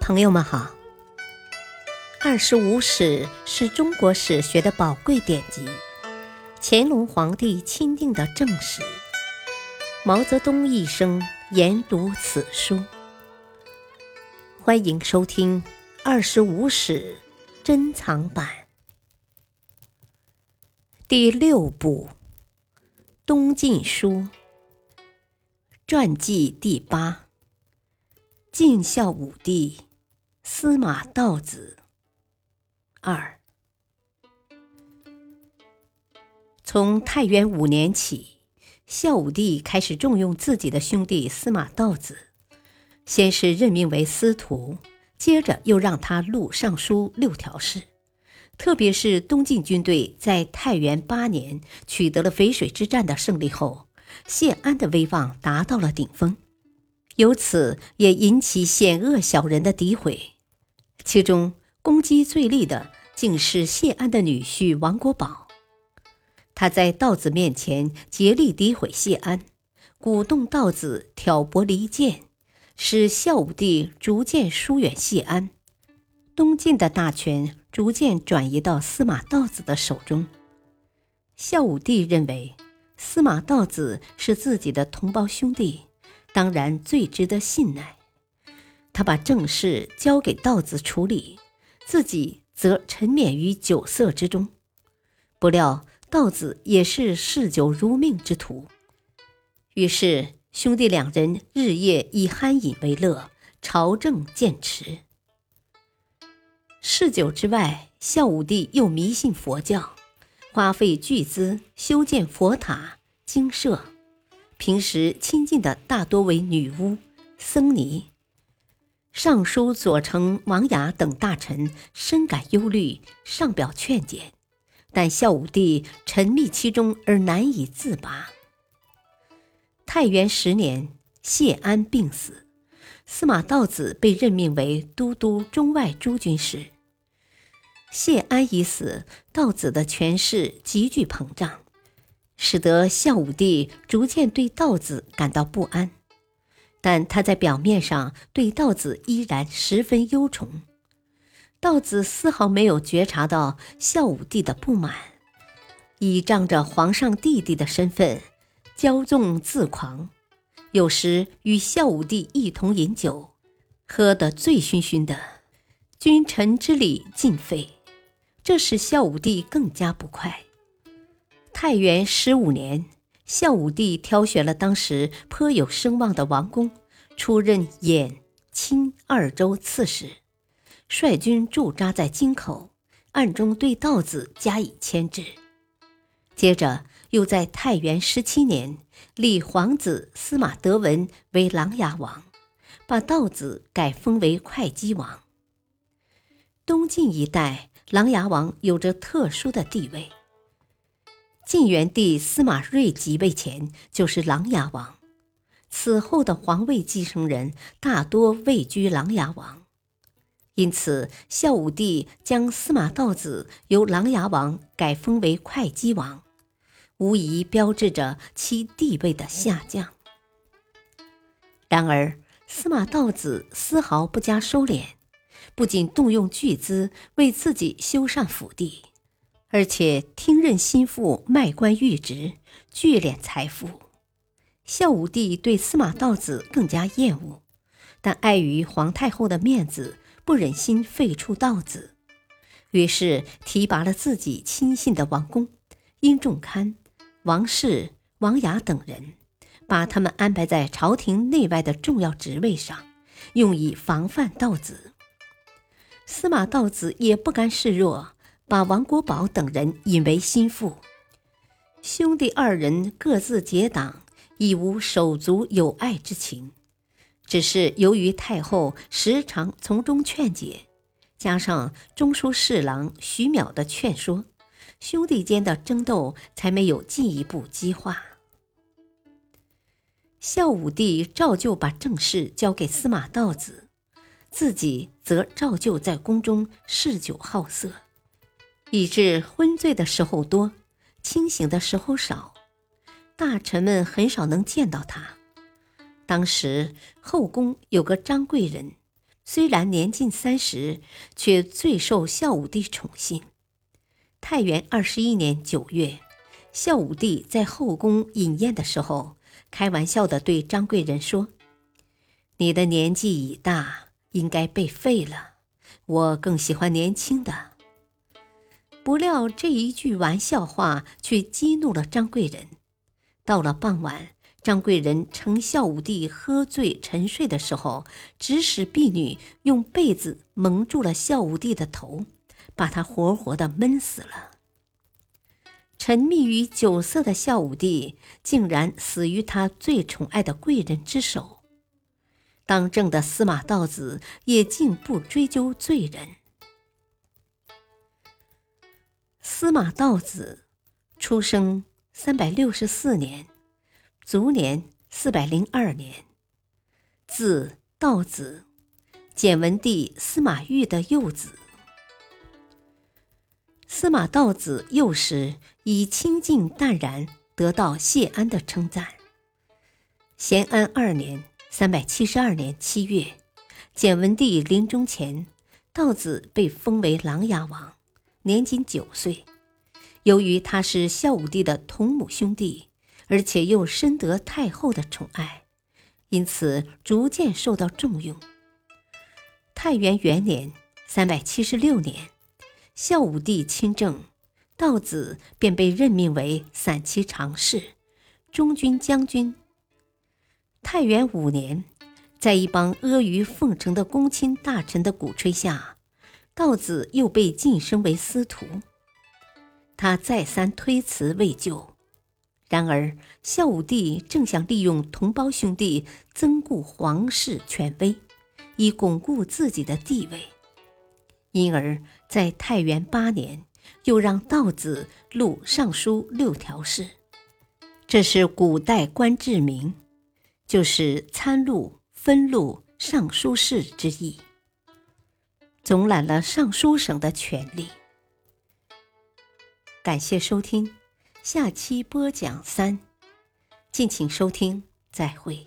朋友们好，《二十五史》是中国史学的宝贵典籍，乾隆皇帝钦定的正史。毛泽东一生研读此书。欢迎收听《二十五史》珍藏版第六部《东晋书》传记第八：晋孝武帝。司马道子二，从太元五年起，孝武帝开始重用自己的兄弟司马道子，先是任命为司徒，接着又让他录尚书六条事。特别是东晋军队在太元八年取得了淝水之战的胜利后，谢安的威望达到了顶峰，由此也引起险恶小人的诋毁。其中攻击最厉的，竟是谢安的女婿王国宝。他在道子面前竭力诋毁谢安，鼓动道子挑拨离间，使孝武帝逐渐疏远谢安。东晋的大权逐渐转移到司马道子的手中。孝武帝认为司马道子是自己的同胞兄弟，当然最值得信赖。他把政事交给道子处理，自己则沉湎于酒色之中。不料道子也是嗜酒如命之徒，于是兄弟两人日夜以酣饮为乐，朝政渐迟。嗜酒之外，孝武帝又迷信佛教，花费巨资修建佛塔、精舍，平时亲近的大多为女巫、僧尼。尚书左丞王雅等大臣深感忧虑，上表劝谏，但孝武帝沉溺其中而难以自拔。太元十年，谢安病死，司马道子被任命为都督中外诸军事。谢安已死，道子的权势急剧膨胀，使得孝武帝逐渐对道子感到不安。但他在表面上对道子依然十分忧宠，道子丝毫没有觉察到孝武帝的不满，倚仗着皇上弟弟的身份，骄纵自狂，有时与孝武帝一同饮酒，喝得醉醺醺的，君臣之礼尽废，这使孝武帝更加不快。太元十五年。孝武帝挑选了当时颇有声望的王公，出任兖、青二州刺史，率军驻扎在京口，暗中对道子加以牵制。接着，又在太元十七年立皇子司马德文为琅琊王，把道子改封为会稽王。东晋一代，琅琊王有着特殊的地位。晋元帝司马睿即位前就是琅琊王，此后的皇位继承人大多位居琅琊王，因此孝武帝将司马道子由琅琊王改封为会稽王，无疑标志着其地位的下降。然而，司马道子丝毫不加收敛，不仅动用巨资为自己修缮府邸。而且听任心腹卖官鬻职，聚敛财富。孝武帝对司马道子更加厌恶，但碍于皇太后的面子，不忍心废黜道子，于是提拔了自己亲信的王公、殷仲堪、王氏、王雅等人，把他们安排在朝廷内外的重要职位上，用以防范道子。司马道子也不甘示弱。把王国宝等人引为心腹，兄弟二人各自结党，亦无手足有爱之情。只是由于太后时常从中劝解，加上中书侍郎徐邈的劝说，兄弟间的争斗才没有进一步激化。孝武帝照旧把政事交给司马道子，自己则照旧在宫中嗜酒好色。以致昏醉的时候多，清醒的时候少，大臣们很少能见到他。当时后宫有个张贵人，虽然年近三十，却最受孝武帝宠信。太元二十一年九月，孝武帝在后宫饮宴的时候，开玩笑的对张贵人说：“你的年纪已大，应该被废了。我更喜欢年轻的。”不料这一句玩笑话却激怒了张贵人。到了傍晚。张贵人趁孝武帝喝醉沉睡的时候，指使婢女用被子蒙住了孝武帝的头，把他活活的闷死了。沉迷于酒色的孝武帝竟然死于他最宠爱的贵人之手。当政的司马道子也竟不追究罪人。司马道子出生三百六十四年。卒年四百零二年，字道子，简文帝司马昱的幼子。司马道子幼时以清静淡然得到谢安的称赞。咸安二年（三百七十二年）七月，简文帝临终前，道子被封为琅琊王，年仅九岁。由于他是孝武帝的同母兄弟。而且又深得太后的宠爱，因此逐渐受到重用。太元元年（三百七十六年），孝武帝亲政，道子便被任命为散骑常侍、中军将军。太元五年，在一帮阿谀奉承的公卿大臣的鼓吹下，道子又被晋升为司徒。他再三推辞未就。然而，孝武帝正想利用同胞兄弟增固皇室权威，以巩固自己的地位，因而，在太元八年，又让道子录尚书六条事，这是古代官制名，就是参录、分录尚书事之意，总揽了尚书省的权力。感谢收听。下期播讲三，敬请收听，再会。